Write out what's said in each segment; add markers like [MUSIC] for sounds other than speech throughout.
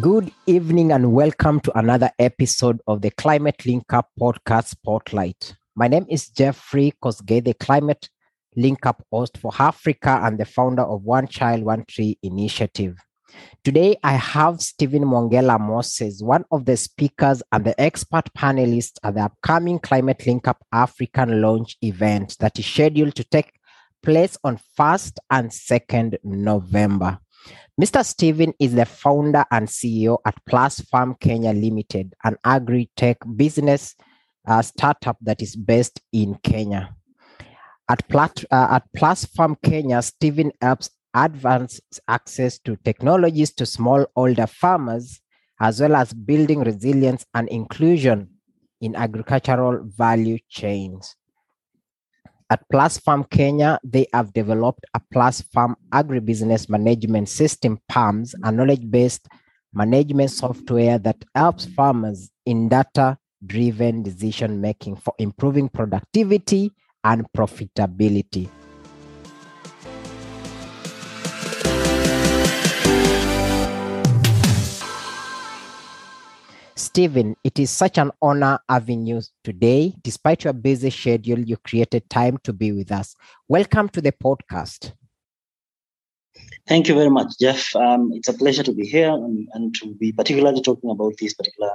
Good evening and welcome to another episode of the Climate Link Up podcast spotlight. My name is Jeffrey Kosgei, the Climate Link Up host for Africa and the founder of One Child, One Tree initiative. Today, I have Stephen Mwongela Moses, one of the speakers and the expert panelists at the upcoming Climate Link Up African launch event that is scheduled to take place on 1st and 2nd November. Mr. Stephen is the founder and CEO at Plusfarm Kenya Limited, an agri tech business uh, startup that is based in Kenya. At, Plat, uh, at Plusfarm Kenya, Stephen helps advance access to technologies to smallholder farmers, as well as building resilience and inclusion in agricultural value chains. At Plusfarm Kenya, they have developed a Plusfarm agribusiness management system, PAMS, a knowledge based management software that helps farmers in data driven decision making for improving productivity and profitability. Stephen, it is such an honor having you today. Despite your busy schedule, you created time to be with us. Welcome to the podcast. Thank you very much, Jeff. Um, it's a pleasure to be here and, and to be particularly talking about this particular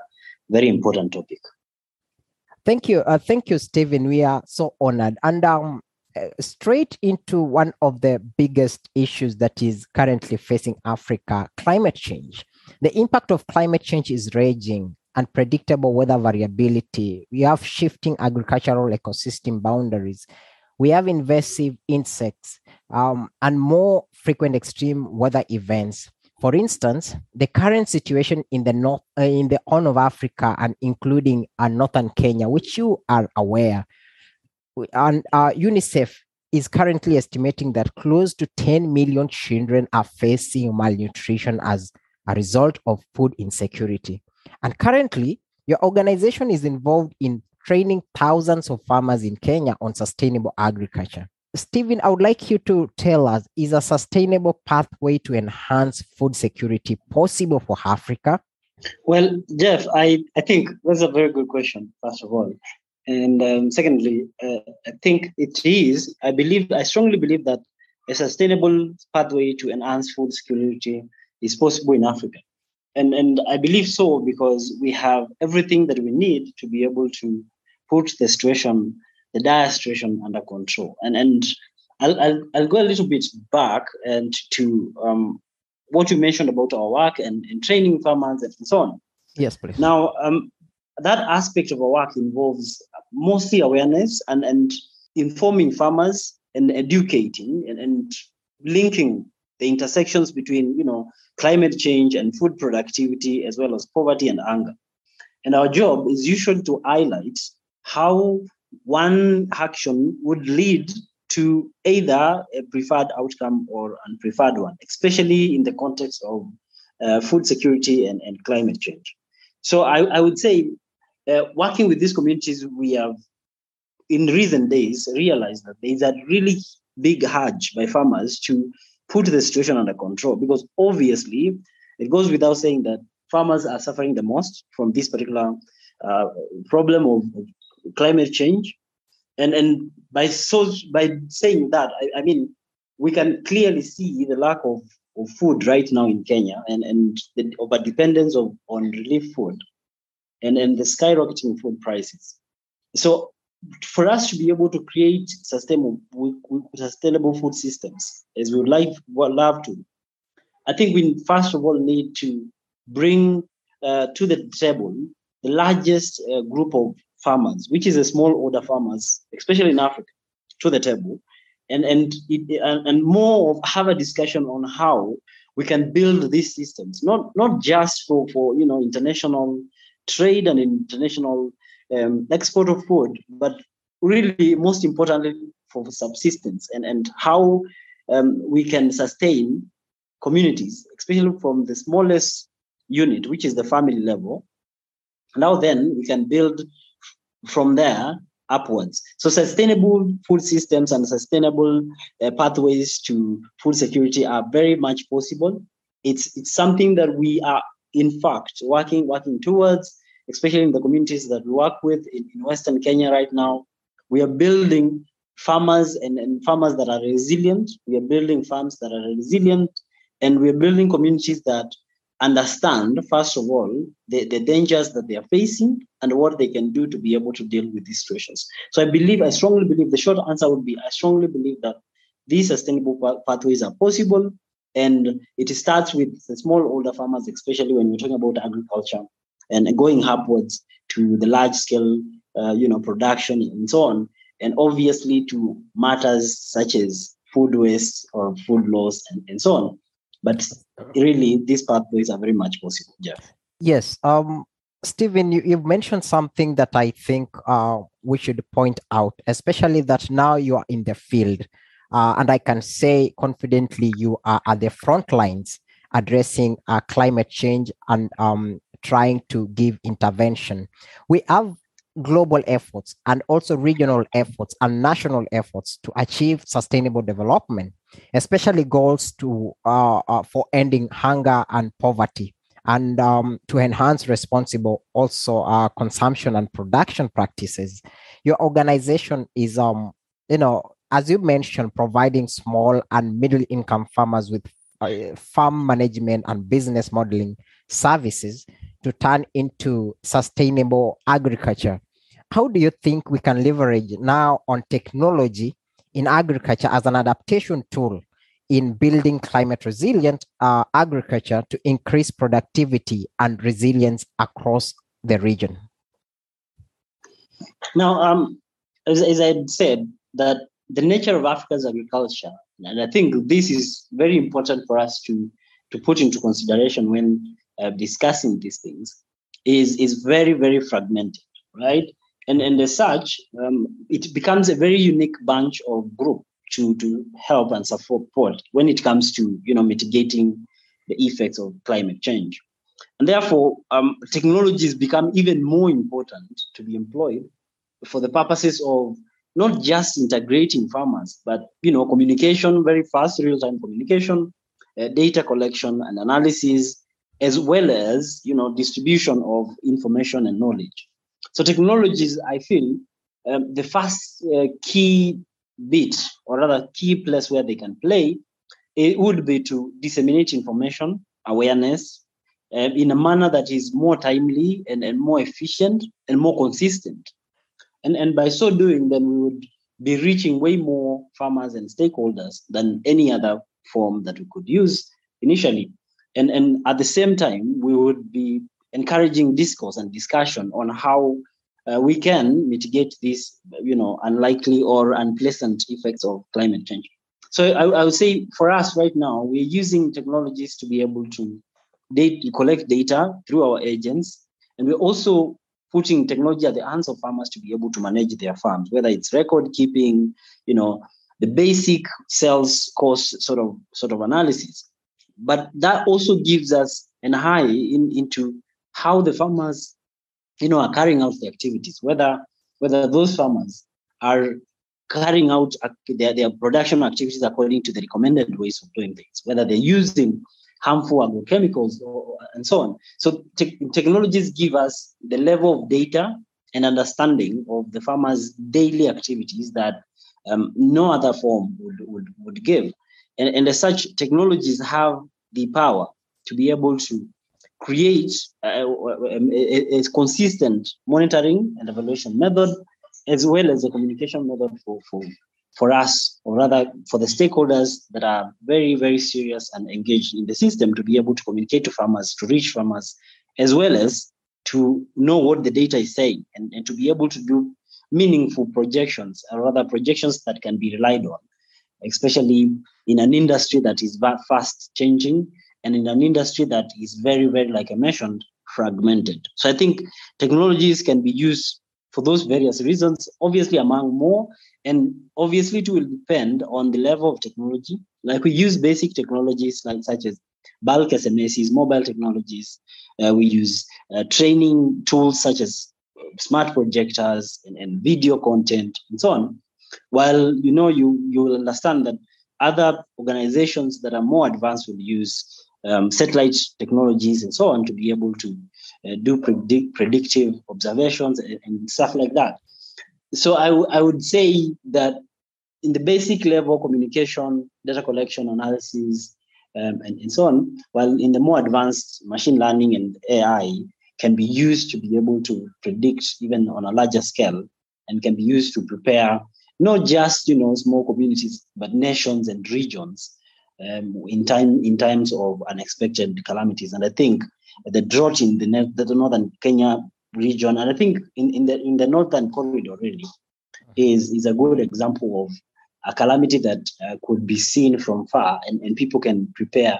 very important topic. Thank you. Uh, thank you, Stephen. We are so honored. And um, uh, straight into one of the biggest issues that is currently facing Africa climate change. The impact of climate change is raging, unpredictable weather variability. We have shifting agricultural ecosystem boundaries. We have invasive insects um, and more frequent extreme weather events. For instance, the current situation in the north, uh, in the Horn of Africa, and including uh, northern Kenya, which you are aware, and uh, UNICEF is currently estimating that close to 10 million children are facing malnutrition as a result of food insecurity. And currently, your organization is involved in training thousands of farmers in Kenya on sustainable agriculture. Stephen, I would like you to tell us is a sustainable pathway to enhance food security possible for Africa? Well, Jeff, I, I think that's a very good question, first of all. And um, secondly, uh, I think it is, I believe, I strongly believe that a sustainable pathway to enhance food security is possible in Africa. And, and I believe so because we have everything that we need to be able to put the situation, the dire situation under control. And, and I'll, I'll, I'll go a little bit back and to um, what you mentioned about our work and, and training farmers and so on. Yes, please. Now, um, that aspect of our work involves mostly awareness and, and informing farmers and educating and, and linking the intersections between, you know, climate change and food productivity, as well as poverty and hunger. And our job is usually to highlight how one action would lead to either a preferred outcome or an unpreferred one, especially in the context of uh, food security and, and climate change. So I, I would say, uh, working with these communities, we have in recent days realized that there is a really big urge by farmers to put the situation under control because obviously it goes without saying that farmers are suffering the most from this particular uh, problem of, climate change. And and by so by saying that I, I, mean we can clearly see the lack of, of food right now in kenya and and the over dependence of on relief food and and the skyrocketing food prices. So for us to be able to create sustainable sustainable food systems as we would like would love to. I think we first of all need to bring uh, to the table the largest uh, group of farmers which is a smallholder farmers especially in africa to the table. And and it, and, more of have a discussion on how we can build these systems not not just for for you know international trade and international um, export of food, but really most importantly for subsistence and, and how um, we can sustain communities, especially from the smallest unit, which is the family level. Now then we can build from there upwards. So sustainable food systems and sustainable uh, pathways to food security are very much possible. It's it's something that we are in fact, working working towards, especially in the communities that we work with in, in Western Kenya right now, we are building farmers and, and farmers that are resilient. We are building farms that are resilient, and we are building communities that understand, first of all, the, the dangers that they are facing and what they can do to be able to deal with these situations. So I believe, I strongly believe, the short answer would be I strongly believe that these sustainable pathways are possible. And it starts with the smallholder farmers, especially when you're talking about agriculture and going upwards to the large scale, uh, you know, production and so on. And obviously to matters such as food waste or food loss and, and so on. But really, these pathways are very much possible, Jeff. Yes. Um, Stephen, you, you've mentioned something that I think uh, we should point out, especially that now you are in the field. Uh, and I can say confidently you are at the front lines addressing uh, climate change and um, trying to give intervention. We have global efforts and also regional efforts and national efforts to achieve sustainable development, especially goals to uh, uh, for ending hunger and poverty and um, to enhance responsible also uh, consumption and production practices. Your organization is, um, you know, as you mentioned, providing small and middle income farmers with uh, farm management and business modeling services to turn into sustainable agriculture. How do you think we can leverage now on technology in agriculture as an adaptation tool in building climate resilient uh, agriculture to increase productivity and resilience across the region? Now, um, as, as I said, that the nature of Africa's agriculture, and I think this is very important for us to, to put into consideration when uh, discussing these things, is, is very, very fragmented, right? And, and as such, um, it becomes a very unique bunch of group to, to help and support when it comes to you know mitigating the effects of climate change. And therefore, um, technologies become even more important to be employed for the purposes of not just integrating farmers, but you know, communication, very fast real-time communication, uh, data collection and analysis, as well as you know, distribution of information and knowledge. So technologies, I feel, um, the first uh, key bit, or rather key place where they can play, it would be to disseminate information, awareness, uh, in a manner that is more timely and, and more efficient and more consistent. And, and by so doing, then we would be reaching way more farmers and stakeholders than any other form that we could use initially. And, and at the same time, we would be encouraging discourse and discussion on how uh, we can mitigate these, you know, unlikely or unpleasant effects of climate change. So I, I would say for us right now, we're using technologies to be able to date, collect data through our agents, and we're also putting technology at the hands of farmers to be able to manage their farms, whether it's record keeping, you know, the basic sales cost sort of sort of analysis. But that also gives us an eye in, into how the farmers, you know, are carrying out the activities, whether whether those farmers are carrying out their, their production activities according to the recommended ways of doing things, whether they're using harmful agrochemicals or, and so on. So te- technologies give us the level of data and understanding of the farmer's daily activities that um, no other form would, would, would give. And, and as such, technologies have the power to be able to create uh, uh, um, a, a, a, consistent monitoring and evaluation method, as well as a communication method for, for for us, or rather for the stakeholders that are very, very serious and engaged in the system to be able to communicate to farmers, to reach farmers, as well as to know what the data is saying and, and to be able to do meaningful projections, or rather projections that can be relied on, especially in an industry that is fast changing and in an industry that is very, very, like I mentioned, fragmented. So I think technologies can be used for those various reasons, obviously among more, and obviously it will depend on the level of technology. Like we use basic technologies like such as bulk SMSs, mobile technologies. Uh, we use uh, training tools such as smart projectors and, and, video content and so on. While you know you you will understand that other organizations that are more advanced will use um, satellite technologies and so on to be able to uh, do predict, predictive observations and, and, stuff like that. So I, w- I would say that in the basic level, communication, data collection, analysis, um, and, and so on, while in the more advanced machine learning and AI can be used to be able to predict even on a larger scale and can be used to prepare not just you know small communities but nations and regions um, in time in times of unexpected calamities. And I think the drought in the, the northern Kenya region, and I think in, in the in the northern corridor really, is is a good example of a calamity that uh, could be seen from far, and, and people can prepare,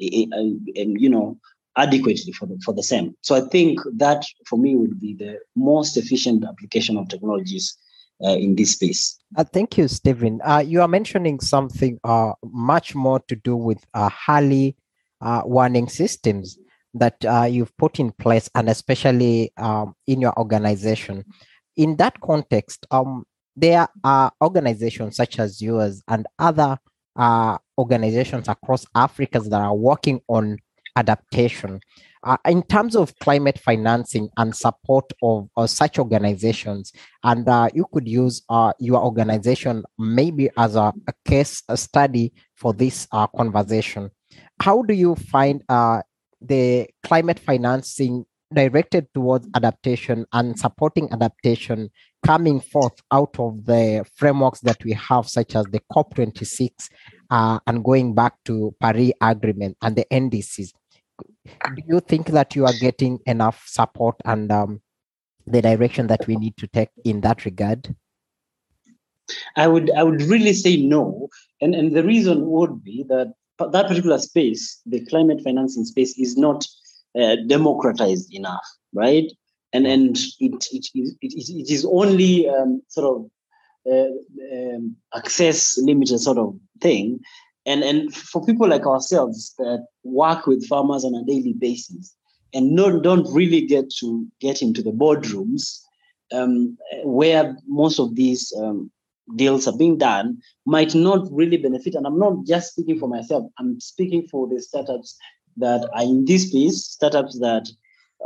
and you know adequately for the, for the same. So I think that for me would be the most efficient application of technologies uh, in this space. Uh, thank you, Stephen. Uh, you are mentioning something uh, much more to do with uh, early uh, warning systems that you've put in place, and especially um, in your organization. In that context, um, there are organizations such as yours and other organizations across Africa that are working on adaptation. Uh, in terms of climate financing and support of, of such organizations, and uh, you could use uh, your organization maybe as a, a case a study for this uh, conversation. How do you find uh, the climate financing directed towards adaptation and supporting adaptation coming forth out of the frameworks that we have, such as the COP26 uh, and going back to Paris Agreement and the NDCs? Do you think that you are getting enough support and um, the direction that we need to take in that regard? I would I would really say no, and and the reason would be that that particular space, the climate financing space, is not uh, democratized enough, right? And and it it, it, it is only um, sort of uh, um, access limited sort of thing and and for people like ourselves that work with farmers on a daily basis and not, don't really get to get into the boardrooms um, where most of these um, deals are being done might not really benefit. And i'm not just speaking for myself. I'm speaking for the startups that are in this space startups that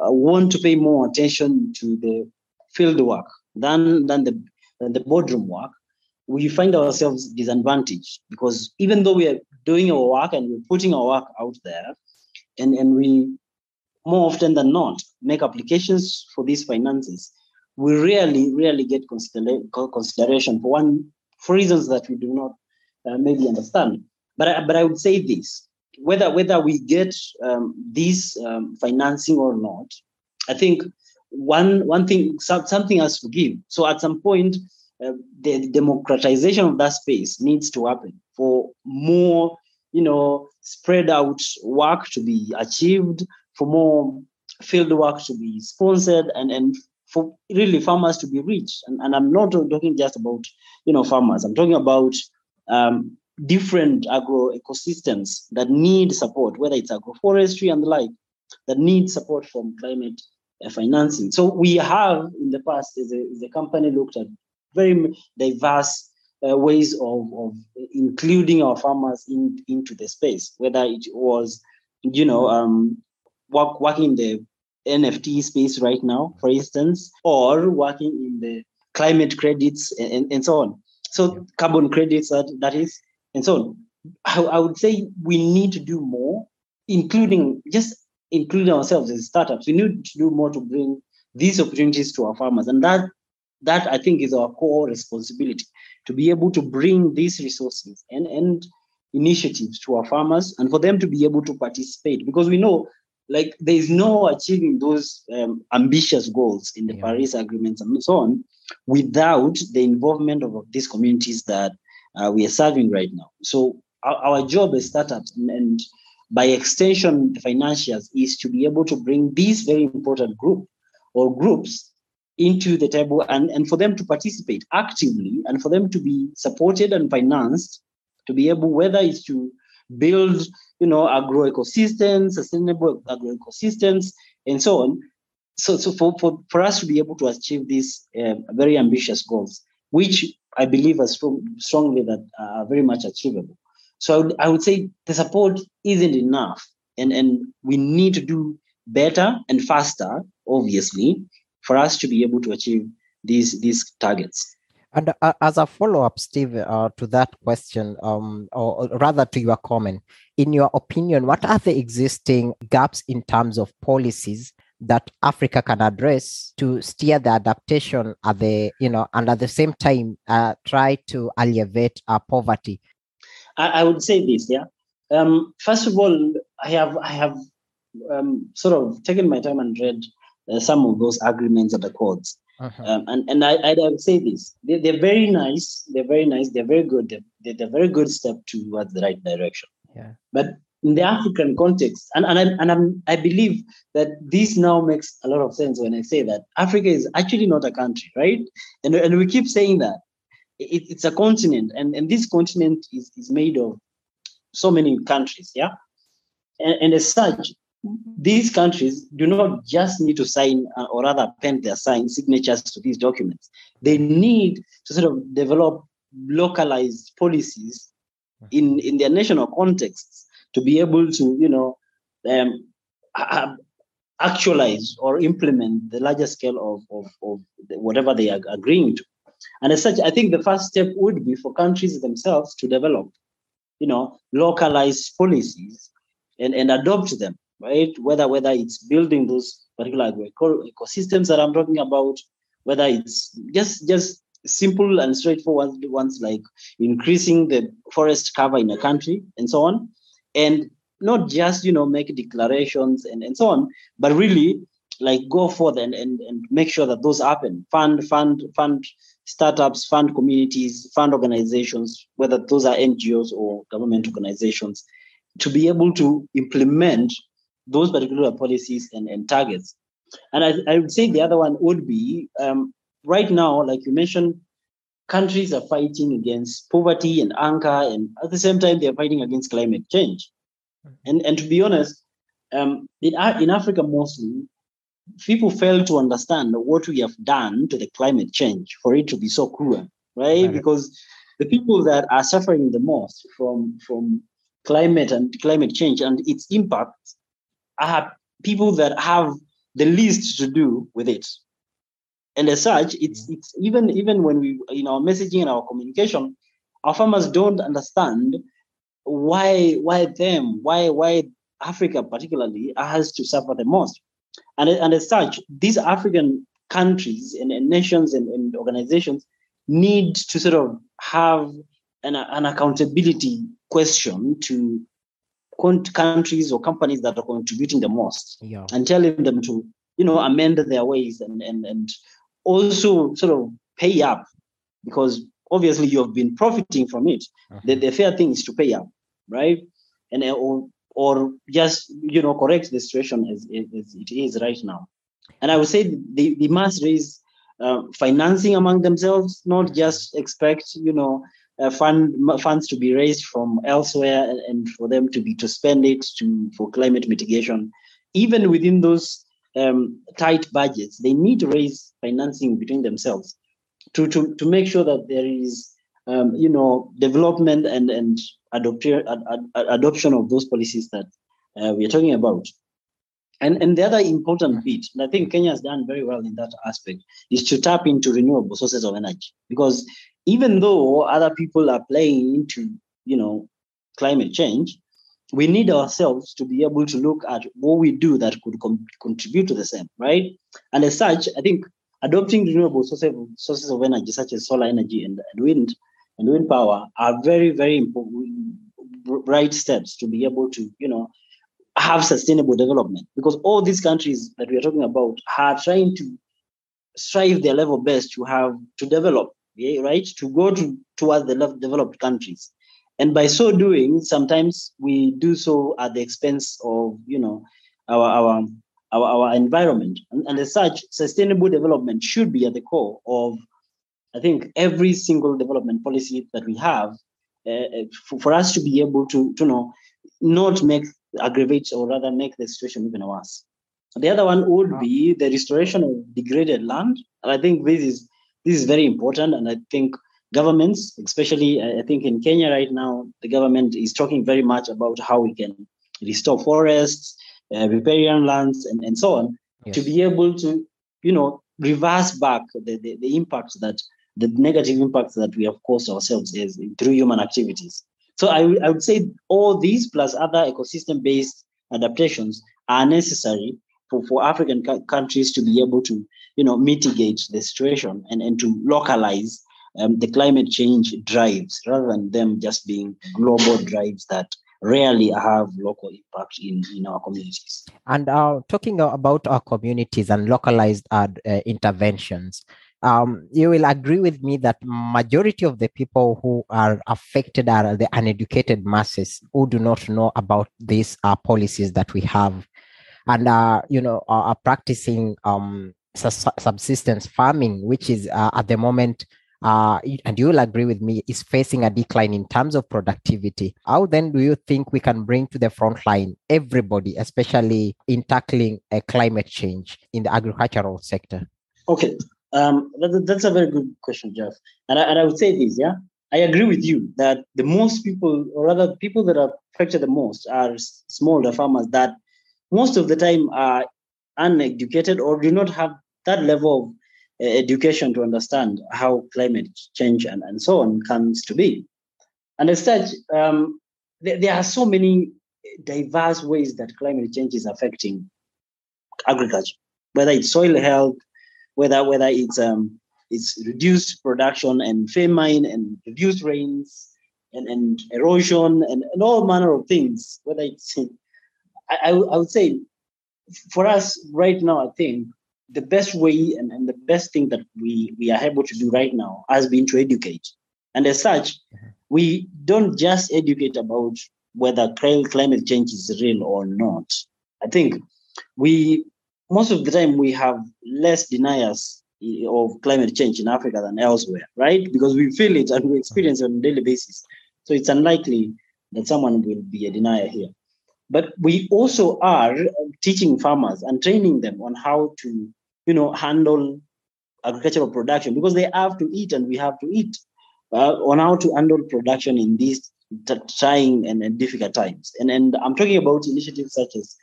uh, want to pay more attention to the field work than than the than the boardroom work we find ourselves disadvantaged because even though we are doing our work and we're putting our work out there, and, and we more often than not make applications for these finances, we rarely, rarely get considera- consideration for one for reasons that we do not uh, maybe understand. But I, but I would say this: whether whether we get um, this um, financing or not, I think one one thing something has to give. So at some point, uh, the democratization of that space needs to happen for more, you know, spread out work to be achieved, for more field work to be sponsored, and and for really farmers to be reached. And, and I'm not talking just about, you know, farmers. I'm talking about um, different agro ecosystems that need support, whether it's agroforestry and the like, that need support from climate uh, financing. So we have in the past, as a, as a company, looked at very diverse uh, ways of, of including our farmers in, into the space, whether it was, you know, um, work, working in the NFT space right now, for instance, or working in the climate credits and, and so on. So carbon credits that, that is, and so on. I, I would say we need to do more, including just including ourselves as startups. We need to do more to bring these opportunities to our farmers. And that that I think is our core responsibility to be able to bring these resources and, and initiatives to our farmers and for them to be able to participate because we know like there is no achieving those um, ambitious goals in the yeah. Paris agreements and so on without the involvement of, of these communities that uh, we are serving right now. So our, our job as startups and, and by extension the financials is to be able to bring these very important group or groups into the table and, and for them to participate actively and for them to be supported and financed to be able, whether it's to build, you know, agro ecosystems, sustainable agro ecosystems, and so on. So, so for, for, for us to be able to achieve these uh, very ambitious goals, which I believe are strong, strongly that are very much achievable. So I would, I would say the support isn't enough. and and we need to do better and faster, obviously, for us to be able to achieve these these targets. And uh, as a follow up, Steve, uh, to that question, um, or, rather to your comment, in your opinion, what are the existing gaps in terms of policies that Africa can address to steer the adaptation at the, you know, and at the same time uh, try to alleviate uh, poverty? I, I, would say this, yeah. Um, first of all, I have I have um, sort of taken my time and read uh, some of those agreements at the courts. Uh-huh. Um, and and I, I would say this: they, they're very nice. They're very nice. They're very good. They're, they're a very good step towards the right direction. Yeah. But in the African context, and and I and I'm, I believe that this now makes a lot of sense when I say that Africa is actually not a country, right? And and we keep saying that it, it's a continent, and and this continent is is made of so many countries, yeah. And, and as such, these countries do not just need to sign uh, or rather append their sign signatures to these documents. They need to sort of develop localized policies in, in their national contexts to be able to, you know, um, actualize or implement the larger scale of, of, of whatever they are agreeing to. And as such, I think the first step would be for countries themselves to develop, you know, localized policies and, and adopt them right? Whether whether it's building those particular ecosystems that I'm talking about, whether it's just just simple and straightforward ones like increasing the forest cover in a country and so on, and not just you know make declarations and, and so on, but really like go forth and, and, and make sure that those happen. Fund, fund, fund startups, fund communities, fund organizations, whether those are NGOs or government organizations, to be able to implement those particular policies and, and targets. And I, I would say the other one would be um, right now, like you mentioned, countries are fighting against poverty and hunger, and at the same time, they're fighting against climate change. And, and to be honest, um, in, in Africa mostly, people fail to understand what we have done to the climate change for it to be so cruel, right? right? Because the people that are suffering the most from, from climate and climate change and its impact are people that have the least to do with it. And as such, it's mm-hmm. it's even even when we in our messaging and our communication, our farmers don't understand why why them why why Africa particularly has to suffer the most. And, and as such, these African countries and, and nations and, and, organizations need to sort of have an, an accountability question to countries or companies that are contributing the most yeah. and telling them to you know amend their ways and and and also sort of pay up because obviously you have been profiting from it uh-huh. the, the fair thing is to pay up right and uh, or or just you know correct the situation as, as it is right now and i would say they, they must raise uh, financing among themselves not just expect you know uh, fund funds to be raised from elsewhere and for them to be to spend it to for climate mitigation. Even within those um, tight budgets they need to raise financing between themselves to to, to make sure that there is um, you know development and and adoption ad, ad, adoption of those policies that uh, we are talking about and, and the other important bit, and I think Kenya has done very well in that aspect, is to tap into renewable sources of energy. Because even though other people are playing into, you know, climate change, we need ourselves to be able to look at what we do that could com- contribute to the same, right? And as such, I think adopting renewable sources of, sources of energy, such as solar energy and, and wind and wind power, are very, very important, right steps to be able to, you know, have sustainable development. Because all these countries that we are talking about are trying to strive their level best to have to develop right? To go to, towards the developed countries. And by so doing, sometimes we do so at the expense of, you know, our our our, our environment. And, and as such, sustainable development should be at the core of, I think, every single development policy that we have uh, for, for us to be able to, to know, not make aggravate or rather make the situation even worse. The other one would be the restoration of degraded land. And I think this is this is very important. And I think governments, especially I think in Kenya right now, the government is talking very much about how we can restore forests, uh, riparian lands, and, and so on, yes. to be able to, you know, reverse back the, the, the impacts that the negative impacts that we have caused ourselves is through human activities. So I, I would say all these plus other ecosystem-based adaptations are necessary for, for African countries to be able to, you know, mitigate the situation and, and to localize um, the climate change drives rather than them just being global [COUGHS] drives that rarely have local impact in, in our communities. And uh, talking about our communities and localized uh, uh, interventions, um, you will agree with me that majority of the people who are affected are the uneducated masses who do not know about these uh, policies that we have and uh, you know are, practicing um, subsistence farming which is uh, at the moment uh, and you will agree with me, is facing a decline in terms of productivity. How then do you think we can bring to the front line everybody, especially in tackling a climate change in the agricultural sector? Okay, um, that, that's a very good question, Jeff. And I, and I would say this, yeah, I agree with you that the most people, or rather, people that are affected the most are smaller farmers that most of the time are uneducated or do not have that level of education to understand how climate change and, and so on comes to be. And as such, um, there, are so many diverse ways that climate change is affecting agriculture, whether it's soil health, whether whether it's um, it's reduced production and famine and reduced rains and, and erosion and, and all manner of things. Whether it's [LAUGHS] I, I would say for us right now, I think the best way and, and the best thing that we, we are able to do right now has been to educate. And as such, we don't just educate about whether climate change is real or not. I think we, most of the time, we have less deniers of climate change in Africa than elsewhere, right? Because we feel it and we experience it on a daily basis. So it's unlikely that someone will be a denier here. But we also are teaching farmers and training them on how to you know, handle agricultural production because they have to eat and we have to eat uh, on how to handle production in these t- trying and, and, difficult times. And, and I'm talking about initiatives such as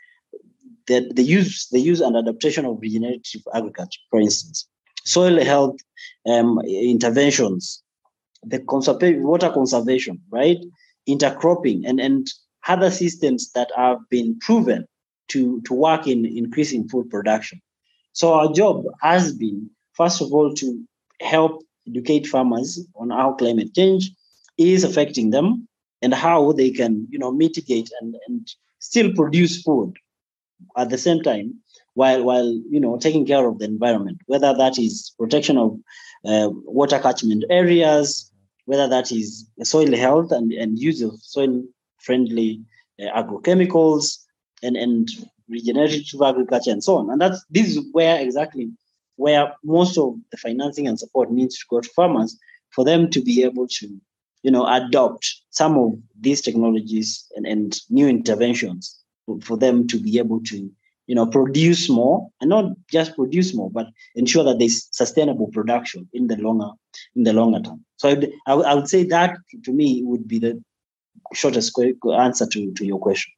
the, use the use and adaptation of regenerative agriculture, for instance, soil health um, interventions, the water conservation, right, intercropping, and and other systems that have been proven to to work in increasing food production. So our job has been, first of all, to help educate farmers on how climate change is affecting them and how they can, you know, mitigate and, and still produce food at the same time while while you know taking care of the environment, whether that is protection of uh, water catchment areas, whether that is soil health and, and use of soil friendly uh, agrochemicals and and regenerative agriculture and so on. And that's this is where exactly where most of the financing and support needs to go to farmers for them to be able to, you know, adopt some of these technologies and, and new interventions for, them to be able to, you know, produce more and not just produce more, but ensure that there's sustainable production in the longer in the longer term. So I, I, I would say that to me would be the shortest answer to, to your question.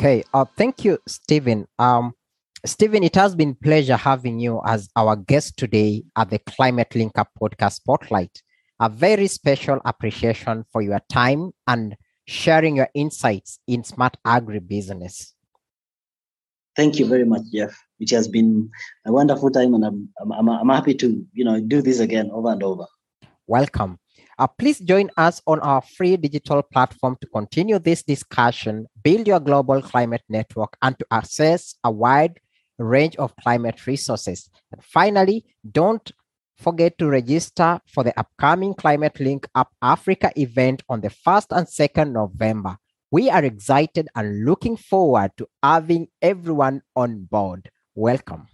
Okay. Uh, thank you, Stephen. Um, Stephen, it has been pleasure having you as our guest today at the Climate Link Up podcast spotlight. A very special appreciation for your time and sharing your insights in smart agribusiness. Thank you very much, Jeff. It has been a wonderful time, and I'm, I'm, I'm happy to you know do this again over and over. Welcome. Uh, please join us on our free digital platform to continue this discussion, build your global climate network, and to access a wide range of climate resources. And finally, don't forget to register for the upcoming Climate Link Up Africa event on the 1st and 2nd November. We are excited and looking forward to having everyone on board. Welcome.